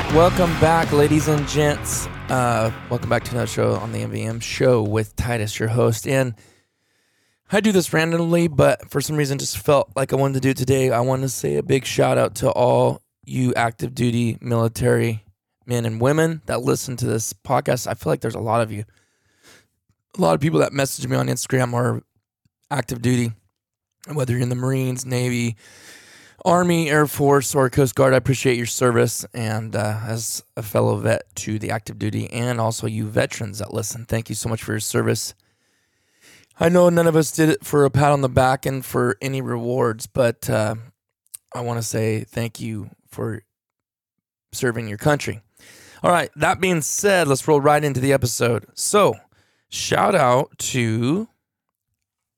Back, welcome back, ladies and gents. Uh, welcome back to another show on the MVM show with Titus, your host. And I do this randomly, but for some reason, just felt like I wanted to do it today. I want to say a big shout out to all you active duty military men and women that listen to this podcast. I feel like there's a lot of you, a lot of people that message me on Instagram are active duty, whether you're in the Marines, Navy, Army, Air Force, or Coast Guard. I appreciate your service, and uh, as a fellow vet to the active duty, and also you veterans that listen, thank you so much for your service. I know none of us did it for a pat on the back and for any rewards, but uh, I want to say thank you for serving your country. All right, that being said, let's roll right into the episode. So, shout out to,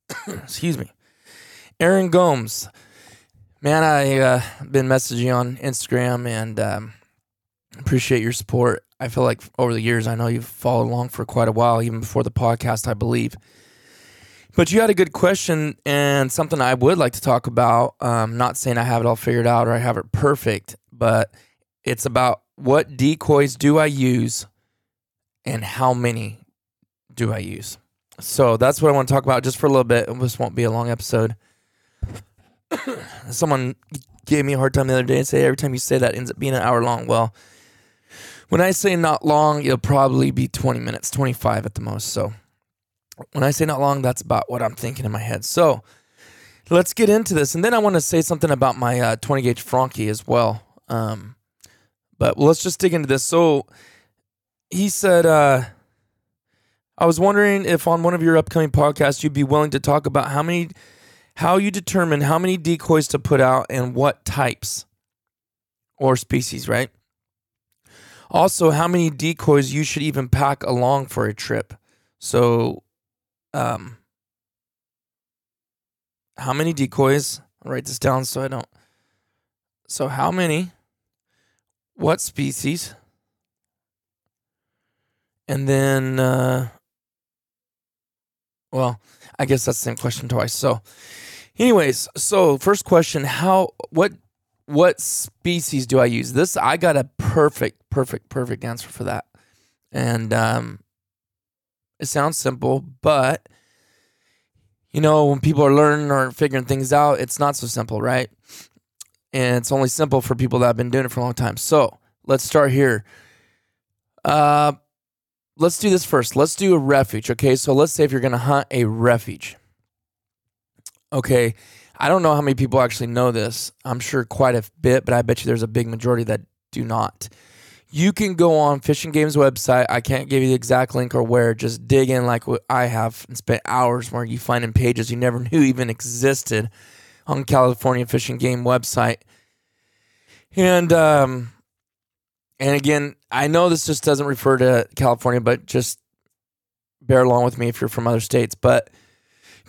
excuse me, Aaron Gomes. Man, I uh, been messaging on Instagram and um, appreciate your support. I feel like over the years, I know you've followed along for quite a while, even before the podcast, I believe. But you had a good question and something I would like to talk about. Um, not saying I have it all figured out or I have it perfect, but it's about what decoys do I use and how many do I use. So that's what I want to talk about just for a little bit. This won't be a long episode. Someone gave me a hard time the other day and say every time you say that ends up being an hour long. Well, when I say not long, it'll probably be 20 minutes, 25 at the most. So when I say not long, that's about what I'm thinking in my head. So let's get into this. And then I want to say something about my uh, 20 gauge Franchi as well. Um, but let's just dig into this. So he said, uh, I was wondering if on one of your upcoming podcasts you'd be willing to talk about how many how you determine how many decoys to put out and what types or species, right? Also, how many decoys you should even pack along for a trip. So, um, how many decoys? I'll write this down so I don't. So, how many? What species? And then, uh, well, I guess that's the same question twice. So, anyways, so first question: How what what species do I use? This I got a perfect, perfect, perfect answer for that, and um, it sounds simple, but you know when people are learning or figuring things out, it's not so simple, right? And it's only simple for people that have been doing it for a long time. So let's start here. Uh, let's do this first. Let's do a refuge. Okay. So let's say if you're going to hunt a refuge. Okay. I don't know how many people actually know this. I'm sure quite a bit, but I bet you there's a big majority that do not. You can go on Fish and Game's website. I can't give you the exact link or where. Just dig in like what I have and spent hours where you find in pages you never knew even existed on California Fish and Game website. And um, and again, I know this just doesn't refer to California, but just bear along with me if you're from other states. But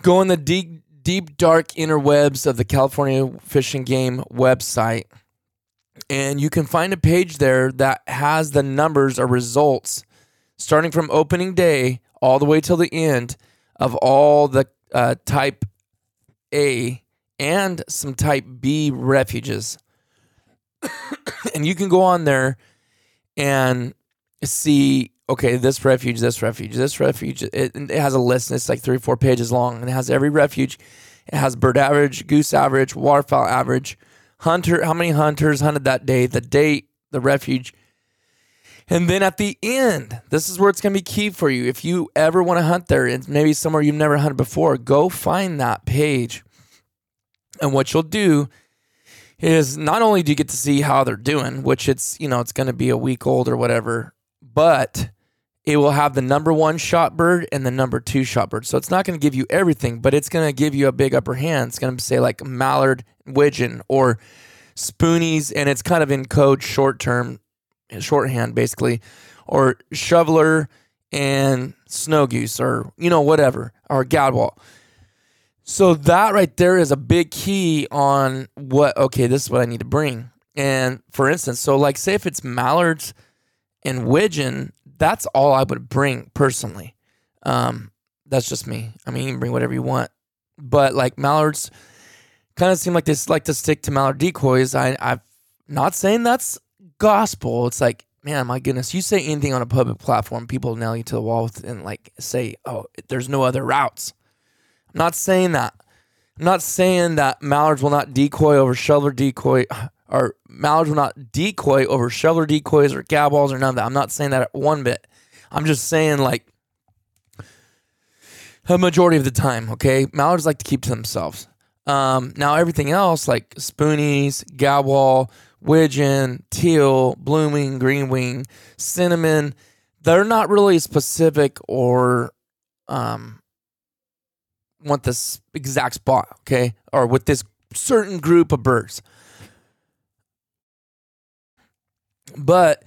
go in the deep, deep, dark interwebs of the California Fish and Game website, and you can find a page there that has the numbers or results starting from opening day all the way till the end of all the uh, type A and some type B refuges. and you can go on there and see okay this refuge this refuge this refuge it, it has a list and it's like three four pages long and it has every refuge. It has bird average goose average waterfowl average hunter how many hunters hunted that day the date the refuge. And then at the end this is where it's going to be key for you. If you ever want to hunt there and maybe somewhere you've never hunted before go find that page. And what you'll do is not only do you get to see how they're doing, which it's, you know, it's going to be a week old or whatever, but it will have the number one shot bird and the number two shot bird. So it's not going to give you everything, but it's going to give you a big upper hand. It's going to say like mallard, widgeon, or spoonies, and it's kind of in code short term, shorthand basically, or shoveler and snow goose, or you know whatever, or gadwall. So that right there is a big key on what okay, this is what I need to bring. And for instance, so like say if it's mallards and widgeon, that's all I would bring personally. Um, that's just me. I mean, you can bring whatever you want, but like mallards kind of seem like they like to stick to mallard decoys. I, I'm not saying that's gospel. It's like, man, my goodness, you say anything on a public platform, people nail you to the wall with, and like say, oh, there's no other routes. Not saying that. I'm not saying that mallards will not decoy over shoveler decoy or mallards will not decoy over shoveler decoys or gadwalls or none of that. I'm not saying that one bit. I'm just saying like a majority of the time, okay? Mallards like to keep to themselves. Um, now everything else like spoonies, gadwall, widgeon, teal, blue wing, green wing, cinnamon, they're not really specific or um, want this exact spot, okay? Or with this certain group of birds. But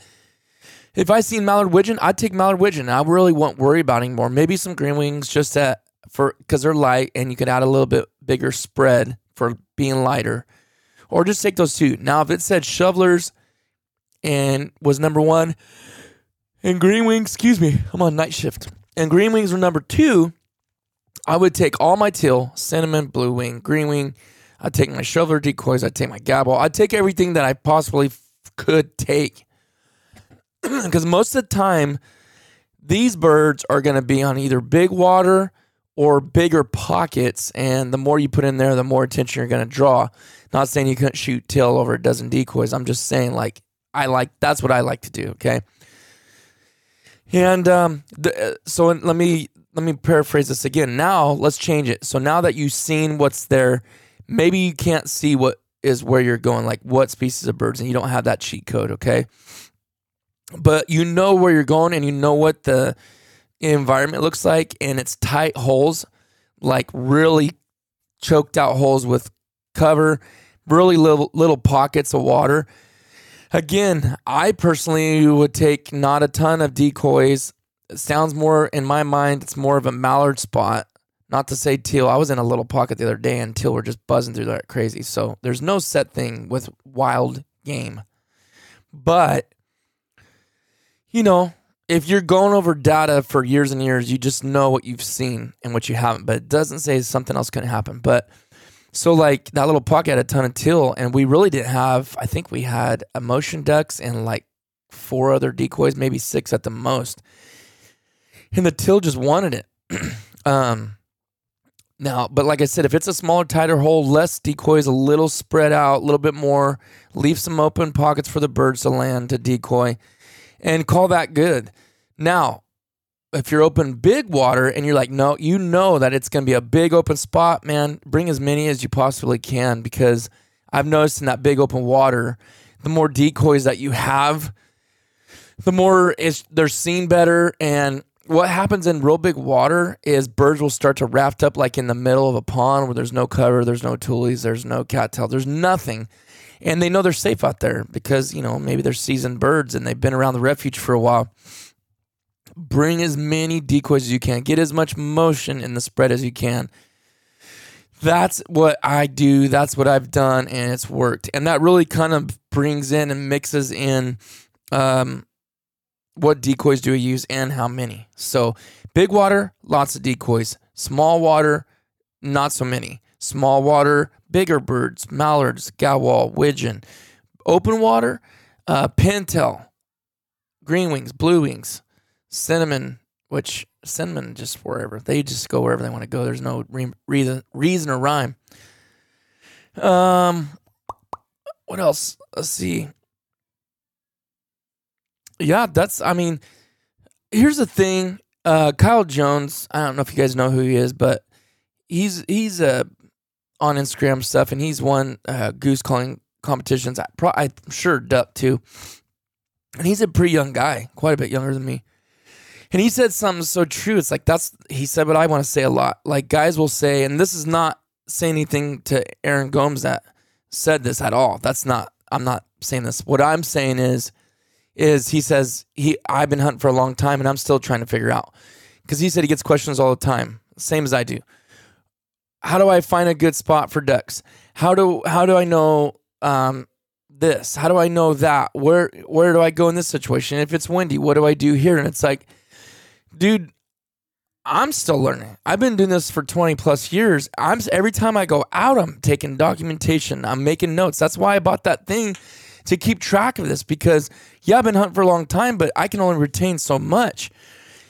if I seen mallard widgeon, I'd take mallard widgeon. I really won't worry about anymore. Maybe some green wings just that for because they're light and you could add a little bit bigger spread for being lighter. Or just take those two. Now if it said shovelers and was number one and green wings, excuse me, I'm on night shift. And green wings were number two, I would take all my teal, cinnamon, blue wing, green wing. I'd take my shoveler decoys. I'd take my gadwall. I'd take everything that I possibly f- could take. Because most of the time, these birds are going to be on either big water or bigger pockets. And the more you put in there, the more attention you're going to draw. Not saying you couldn't shoot teal over a dozen decoys. I'm just saying, like, I like, that's what I like to do. Okay. And um, the, uh, so let me let me paraphrase this again. Now let's change it. So now that you've seen what's there, maybe you can't see what is where you're going, like what species of birds, and you don't have that cheat code, okay? But you know where you're going and you know what the environment looks like, and it's tight holes, like really choked out holes with cover, really little little pockets of water. Again, I personally would take not a ton of decoys sounds more in my mind. It's more of a mallard spot. Not to say teal. I was in a little pocket the other day, and teal were just buzzing through that crazy. So there's no set thing with wild game, but you know, if you're going over data for years and years, you just know what you've seen and what you haven't. But it doesn't say something else couldn't happen. But so like that little pocket had a ton of teal, and we really didn't have. I think we had a motion ducks and like four other decoys, maybe six at the most and the teal just wanted it. um, now, but like I said, if it's a smaller, tighter hole, less decoys, a little spread out, a little bit more, leave some open pockets for the birds to land to decoy, and call that good. Now, if you're open big water and you're like, no, you know that it's going to be a big open spot, man, bring as many as you possibly can because I've noticed in that big open water, the more decoys that you have, the more they're seen better. And what happens in real big water is birds will start to raft up like in the middle of a pond where there's no cover, there's no tules, there's no cattail, there's nothing. And they know they're safe out there because, you know, maybe they're seasoned birds and they've been around the refuge for a while. Bring as many decoys as you can. Get as much motion in the spread as you can. That's what I do. That's what I've done, and it's worked. And that really kind of brings in and mixes in um, what decoys do we use and how many. So, big water, lots of decoys. Small water, not so many. Small water, bigger birds, mallards, gadwall, widgeon. Open water, uh, pintail, green wings, blue wings, cinnamon, which cinnamon just wherever they just go wherever they want to go. There's no re- reason reason or rhyme. Um, what else? Let's see. Yeah, that's. I mean, here's the thing. Uh, Kyle Jones. I don't know if you guys know who he is, but he's he's uh on Instagram stuff, and he's won uh, goose calling competitions. I pro- I'm sure duck too. And he's a pretty young guy, quite a bit younger than me. And he said something so true. It's like that's he said what I want to say a lot. Like guys will say, and this is not saying anything to Aaron Gomes that said this at all. That's not. I'm not saying this. What I'm saying is, is he says he I've been hunting for a long time and I'm still trying to figure out because he said he gets questions all the time, same as I do. How do I find a good spot for ducks? How do how do I know um, this? How do I know that? Where where do I go in this situation? If it's windy, what do I do here? And it's like dude, I'm still learning. I've been doing this for 20 plus years. I'm every time I go out, I'm taking documentation. I'm making notes. That's why I bought that thing to keep track of this because yeah, I've been hunting for a long time, but I can only retain so much.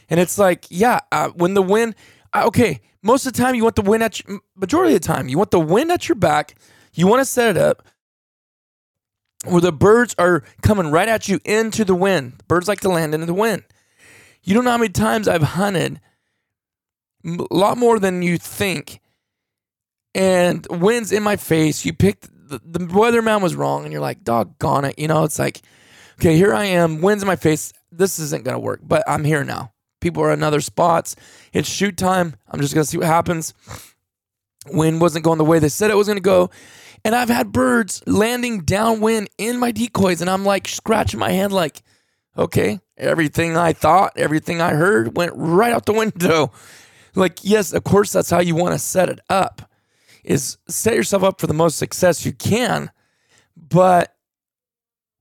And it's like, yeah, uh, when the wind, uh, okay, most of the time you want the wind at your, majority of the time you want the wind at your back. You want to set it up where the birds are coming right at you into the wind. Birds like to land into the wind. You don't know how many times I've hunted, a lot more than you think, and winds in my face. You picked the, the weatherman was wrong, and you're like, doggone it. You know, it's like, okay, here I am, winds in my face. This isn't gonna work, but I'm here now. People are in other spots. It's shoot time. I'm just gonna see what happens. Wind wasn't going the way they said it was gonna go. And I've had birds landing downwind in my decoys, and I'm like scratching my head, like, okay, everything I thought, everything I heard went right out the window. Like, yes, of course, that's how you want to set it up, is set yourself up for the most success you can. But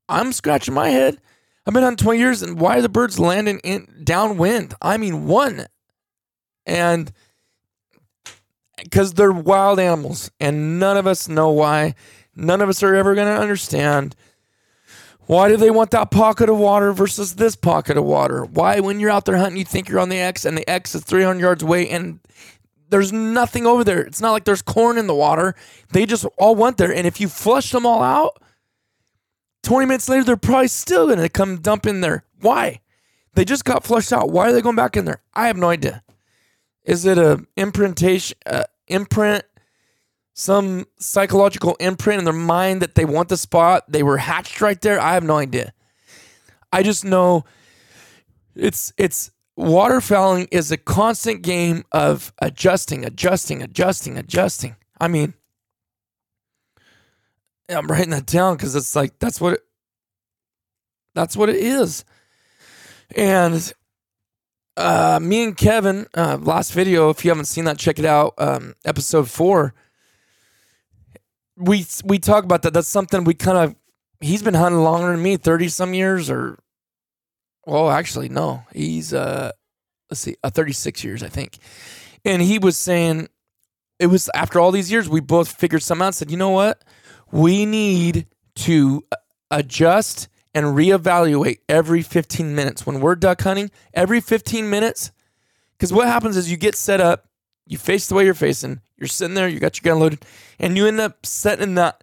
I'm scratching my head. I've been on 20 years, and why are the birds landing in downwind? I mean, one. And because they're wild animals, and none of us know why. None of us are ever going to understand why do they want that pocket of water versus this pocket of water? Why, when you're out there hunting, you think you're on the X and the X is 300 yards away and there's nothing over there? It's not like there's corn in the water. They just all went there. And if you flush them all out, 20 minutes later, they're probably still going to come dump in there. Why? They just got flushed out. Why are they going back in there? I have no idea. Is it a imprintation, uh, imprint some psychological imprint in their mind that they want the spot. They were hatched right there. I have no idea. I just know it's it's waterfowling is a constant game of adjusting, adjusting, adjusting, adjusting. I mean, I'm writing that down because it's like that's what it, that's what it is. And uh, me and Kevin, uh, last video, if you haven't seen that, check it out. Um, episode four we we talk about that. That's something we kind of. He's been hunting longer than me, thirty some years, or well, actually, no, he's uh, let's see, uh, thirty six years, I think. And he was saying it was after all these years, we both figured something out. Said, you know what, we need to adjust and reevaluate every 15 minutes when we're duck hunting. Every 15 minutes, because what happens is you get set up, you face the way you're facing, you're sitting there, you got your gun loaded, and you end up setting that.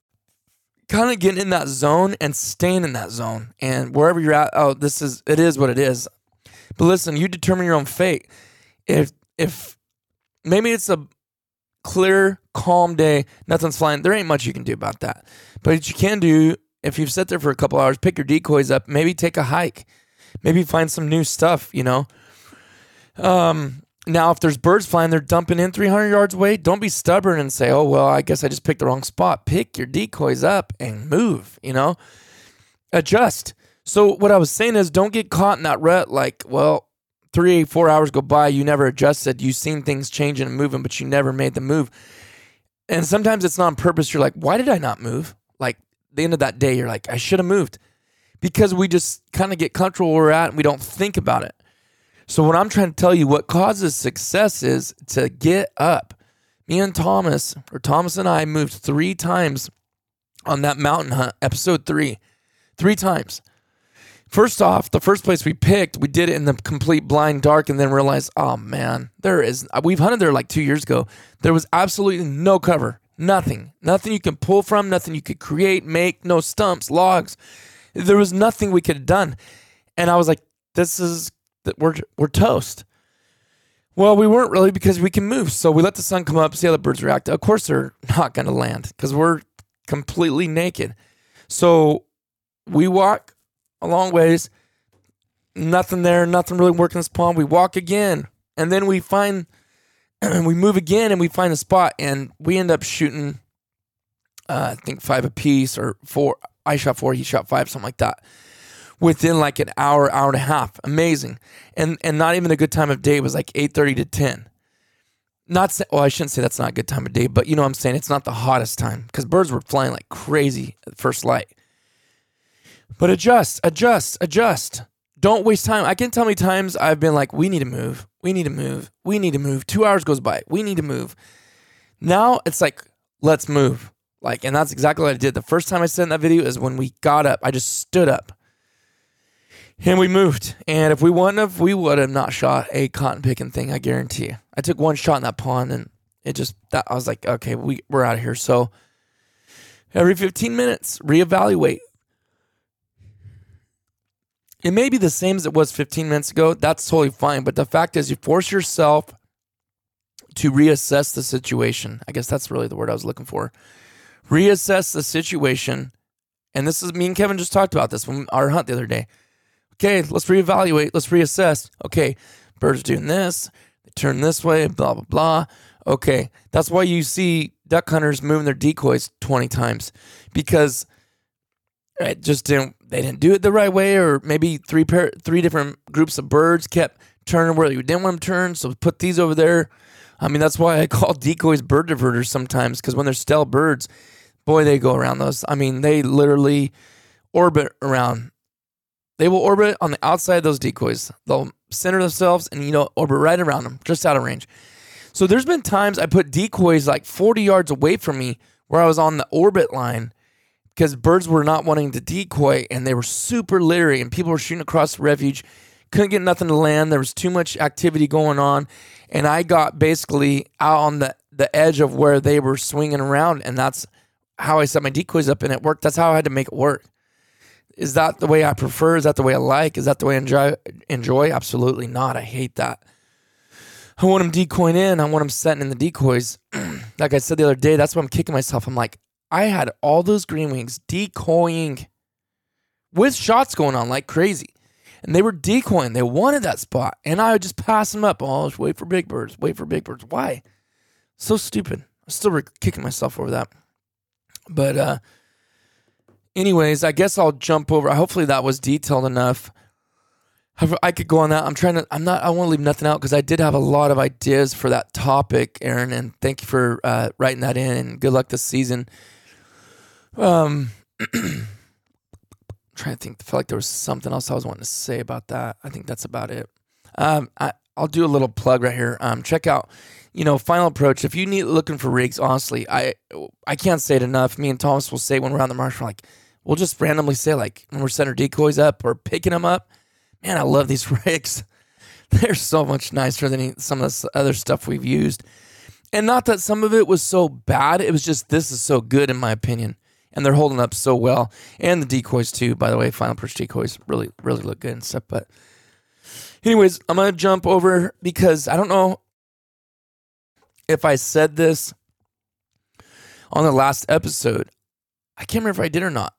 Kind of getting in that zone and staying in that zone. And wherever you're at, oh, this is it is what it is. But listen, you determine your own fate. If if maybe it's a clear, calm day, nothing's flying, there ain't much you can do about that. But what you can do, if you've sat there for a couple hours, pick your decoys up, maybe take a hike, maybe find some new stuff, you know. Um, now, if there's birds flying, they're dumping in 300 yards away. Don't be stubborn and say, "Oh well, I guess I just picked the wrong spot." Pick your decoys up and move. You know, adjust. So what I was saying is, don't get caught in that rut. Like, well, three, four hours go by, you never adjusted. You've seen things changing and moving, but you never made the move. And sometimes it's not on purpose. You're like, why did I not move? Like the end of that day, you're like, I should have moved, because we just kind of get comfortable where we're at and we don't think about it. So what I'm trying to tell you, what causes success is to get up. Me and Thomas, or Thomas and I, moved three times on that mountain hunt, episode three, three times. First off, the first place we picked, we did it in the complete blind dark and then realized, oh man, there is, we've hunted there like two years ago. There was absolutely no cover, nothing, nothing you can pull from, nothing you could create, make, no stumps, logs. There was nothing we could have done. And I was like, this is, we're, we're toast. Well, we weren't really because we can move. So we let the sun come up, see how the birds react. Of course, they're not going to land because we're completely naked. So we walk a long ways. Nothing there, nothing really working this pond. We walk again, and then we find, and we move again, and we find a spot, and we end up shooting, uh, I think five apiece or four. I shot four, he shot five, something like that. Within like an hour, hour and a half, amazing, and and not even a good time of day. It was like eight thirty to ten. Not say, well, I shouldn't say that's not a good time of day, but you know what I'm saying. It's not the hottest time because birds were flying like crazy at first light. But adjust, adjust, adjust. Don't waste time. I can't tell many times I've been like, we need to move. We need to move. We need to move. Two hours goes by. We need to move. Now it's like, let's move. Like, and that's exactly what I did. The first time I in that video is when we got up. I just stood up and we moved. And if we wouldn't have, we would have not shot a cotton picking thing. I guarantee you. I took one shot in that pond and it just, that I was like, okay, we, we're out of here. So every 15 minutes, reevaluate it may be the same as it was 15 minutes ago. That's totally fine. But the fact is, you force yourself to reassess the situation. I guess that's really the word I was looking for. Reassess the situation. And this is me and Kevin just talked about this when our hunt the other day. Okay, let's reevaluate. Let's reassess. Okay, birds doing this. They turn this way, blah, blah, blah. Okay, that's why you see duck hunters moving their decoys 20 times because it just didn't they didn't do it the right way, or maybe three pair, three different groups of birds kept turning where you didn't want them to turn. So put these over there. I mean, that's why I call decoys bird diverters sometimes because when they're stealth birds, boy, they go around those. I mean, they literally orbit around. They will orbit on the outside of those decoys. They'll center themselves and you know orbit right around them, just out of range. So there's been times I put decoys like 40 yards away from me where I was on the orbit line because birds were not wanting to decoy and they were super leery and people were shooting across the refuge couldn't get nothing to land there was too much activity going on and i got basically out on the the edge of where they were swinging around, and that's how I set my decoys up, and it worked. That's how I had to make it work. Is that the way I prefer? Is that the way I like? Is that the way I enjoy? Enjoy? Absolutely not. I hate that. I want them decoying in. I want them setting in the decoys. like I said the other day, that's why I'm kicking myself. I'm like, I had all those green wings decoying with shots going on like crazy. And they were decoying. They wanted that spot. And I would just pass them up. Oh, wait for big birds. Wait for big birds. Why? So stupid. I'm still re- kicking myself over that. But uh anyways, I guess I'll jump over. Hopefully that was detailed enough. I could go on that. I'm trying to. I'm not. I want to leave nothing out because I did have a lot of ideas for that topic, Aaron. And thank you for uh, writing that in. And good luck this season. Um, trying to think. I feel like there was something else I was wanting to say about that. I think that's about it. Um, I I'll do a little plug right here. Um, check out, you know, Final Approach. If you need looking for rigs, honestly, I I can't say it enough. Me and Thomas will say when we're on the marsh, we're like, we'll just randomly say like when we're our decoys up or picking them up. Man, I love these rigs. They're so much nicer than some of the other stuff we've used. And not that some of it was so bad. It was just this is so good in my opinion and they're holding up so well. And the decoys too, by the way, Final Approach decoys really, really look good and stuff. But, anyways, I'm gonna jump over because I don't know if I said this on the last episode. I can't remember if I did or not.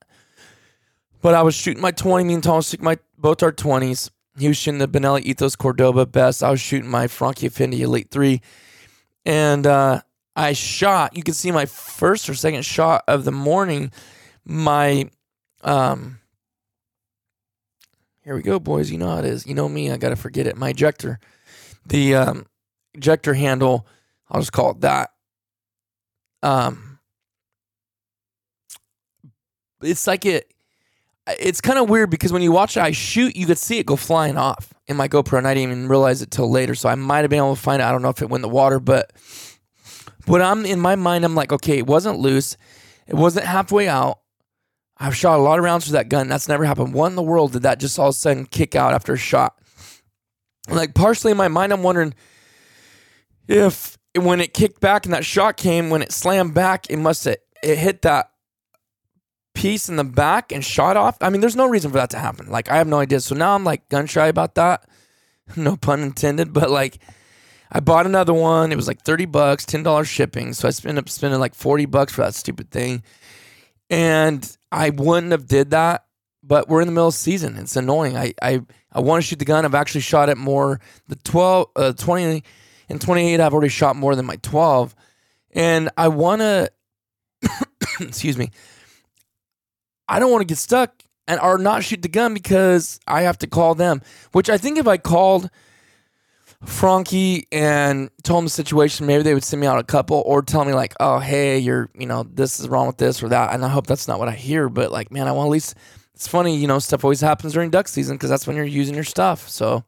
But I was shooting my 20. Me and Thomas took my both our 20s. He was shooting the Benelli Ethos Cordoba best. I was shooting my Franchi Affinity Elite 3. And uh, I shot, you can see my first or second shot of the morning. My, um, here we go, boys. You know how it is. You know me. I got to forget it. My ejector, the um, ejector handle, I'll just call it that. Um, it's like it, it's kind of weird because when you watch it, I shoot, you could see it go flying off in my GoPro, and I didn't even realize it till later. So I might have been able to find it. I don't know if it went in the water, but but I'm in my mind, I'm like, okay, it wasn't loose. It wasn't halfway out. I've shot a lot of rounds for that gun. That's never happened. What in the world did that just all of a sudden kick out after a shot? Like partially in my mind, I'm wondering if when it kicked back and that shot came, when it slammed back, it must have it hit that piece in the back and shot off. I mean, there's no reason for that to happen. Like I have no idea. So now I'm like gun shy about that. No pun intended, but like I bought another one. It was like 30 bucks, $10 shipping. So I spent up spending like 40 bucks for that stupid thing. And I wouldn't have did that, but we're in the middle of season. It's annoying. I I, I want to shoot the gun. I've actually shot it more. The 12, uh, 20 and 28, I've already shot more than my 12. And I want to, excuse me, I don't want to get stuck and or not shoot the gun because I have to call them. Which I think if I called – Franchi and told him the situation, maybe they would send me out a couple or tell me like, oh, hey, you're, you know, this is wrong with this or that. And I hope that's not what I hear. But like, man, I want at least, it's funny, you know, stuff always happens during duck season because that's when you're using your stuff. So,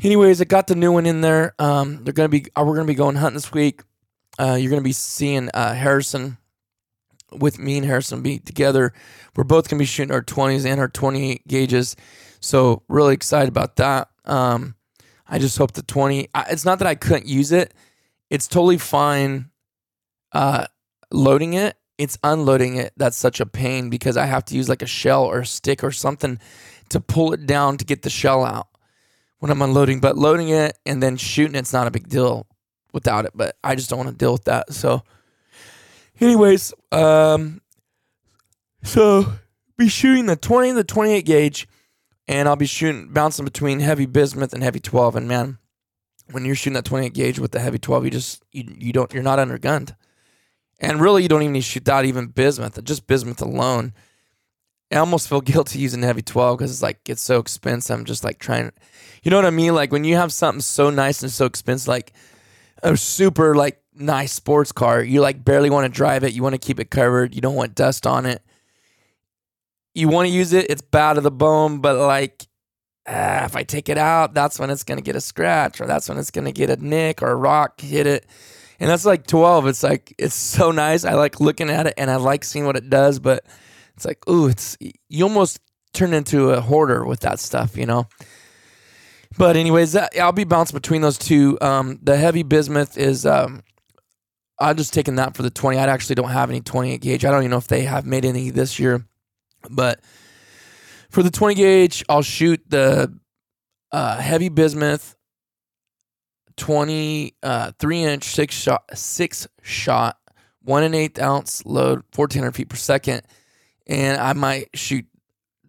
anyways, I got the new one in there. Um, they're gonna be, uh, we're gonna be going hunting this week. Uh, you're gonna be seeing uh, Harrison with me and Harrison be together. We're both gonna be shooting our 20s and our 28 gauges. So really excited about that. Um, I just hope the 20, it's not that I couldn't use it. It's totally fine uh, loading it. It's unloading it that's such a pain because I have to use like a shell or a stick or something to pull it down to get the shell out when I'm unloading. But loading it and then shooting it's not a big deal without it. But I just don't want to deal with that. So, anyways, um, so be shooting the 20 the 28 gauge and I'll be shooting bouncing between heavy bismuth and heavy 12 and man when you're shooting that 28 gauge with the heavy 12 you just you, you don't you're not undergunned. And really you don't even need to shoot that even bismuth just bismuth alone. I almost feel guilty using heavy 12 because it's like it's so expensive. I'm just like trying you know what I mean? Like when you have something so nice and so expensive like a super like nice sports car you like barely want to drive it you want to keep it covered you don't want dust on it you want to use it, it's bad to the bone, but like ah, if I take it out, that's when it's going to get a scratch or that's when it's going to get a nick or a rock hit it. And that's like 12. It's like, it's so nice. I like looking at it and I like seeing what it does, but it's like, ooh, it's, you almost turn into a hoarder with that stuff, you know? But anyways, that, I'll be bouncing between those two. Um, the heavy bismuth is, um, I'm just taking that for the 20. I actually don't have any 28 gauge. I don't even know if they have made any this year, but for the 20 gauge, I'll shoot the uh, heavy bismuth 20 uh, inch six shot six shot one and eighth ounce load 1400 feet per second and i might shoot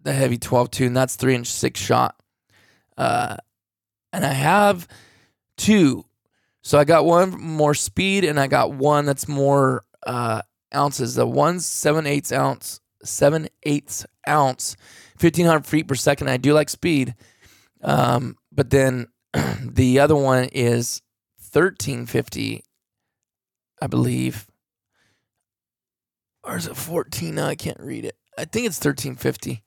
the heavy 12 2 and that's three inch six shot uh, and i have two so i got one more speed and i got one that's more uh, ounces. The one seven eighths ounce seven eighths ounce 1500 feet per second. I do like speed um, but then the other one is 1350 i believe. Or is it 14 no i can't read it. I think it's 1350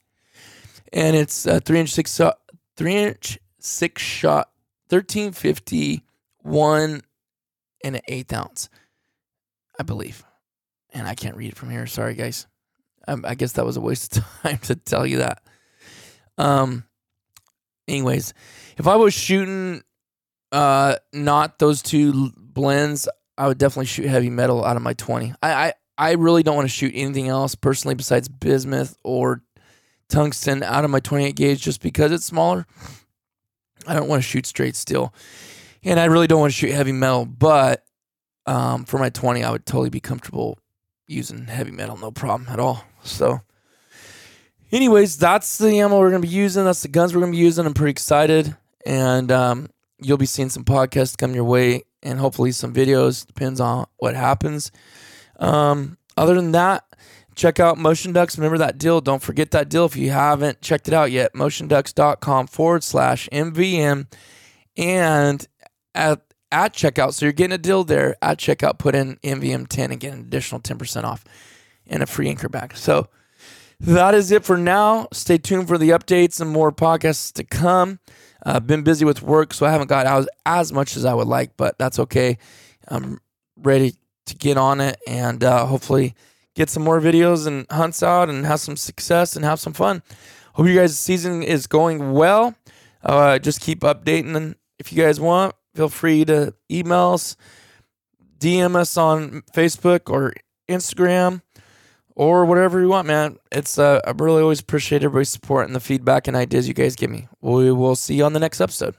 and it's a three inch six shot three inch six shot 1350 one and an eighth ounce i believe. And i can't read it from here. Sorry guys. Um, i guess that was a waste of time to tell you that. Um anyways if i was shooting uh not those two blends i would definitely shoot heavy metal out of my 20 i i, I really don't want to shoot anything else personally besides bismuth or tungsten out of my 28 gauge just because it's smaller. I don't want to shoot straight steel and i really don't want to shoot heavy metal but um, for my 20 i would totally be comfortable using heavy metal no problem at all. So anyways that's the ammo we're going to be using that's the guns we're going to be using. I'm pretty excited and um, you'll be seeing some podcasts come your way and hopefully some videos depends on what happens. Um, other than that check out motion ducks. Remember that deal? Don't forget that deal if you haven't checked it out yet. Motionducks.com forward slash mvm and at at checkout so you're getting a deal there at checkout put in mvm 10 and get an additional 10% off and a free anchor bag so that is it for now stay tuned for the updates and more podcasts to come I've uh, been busy with work, so I haven't got out as much as I would like, but that's okay. I'm ready to get on it and uh, hopefully get some more videos and hunts out and have some success and have some fun. Hope you guys' season is going well. Uh, just keep updating, if you guys want, feel free to email us, DM us on Facebook or Instagram or whatever you want, man. It's uh, I really always appreciate everybody's support and the feedback and ideas you guys give me. We will see you on the next episode.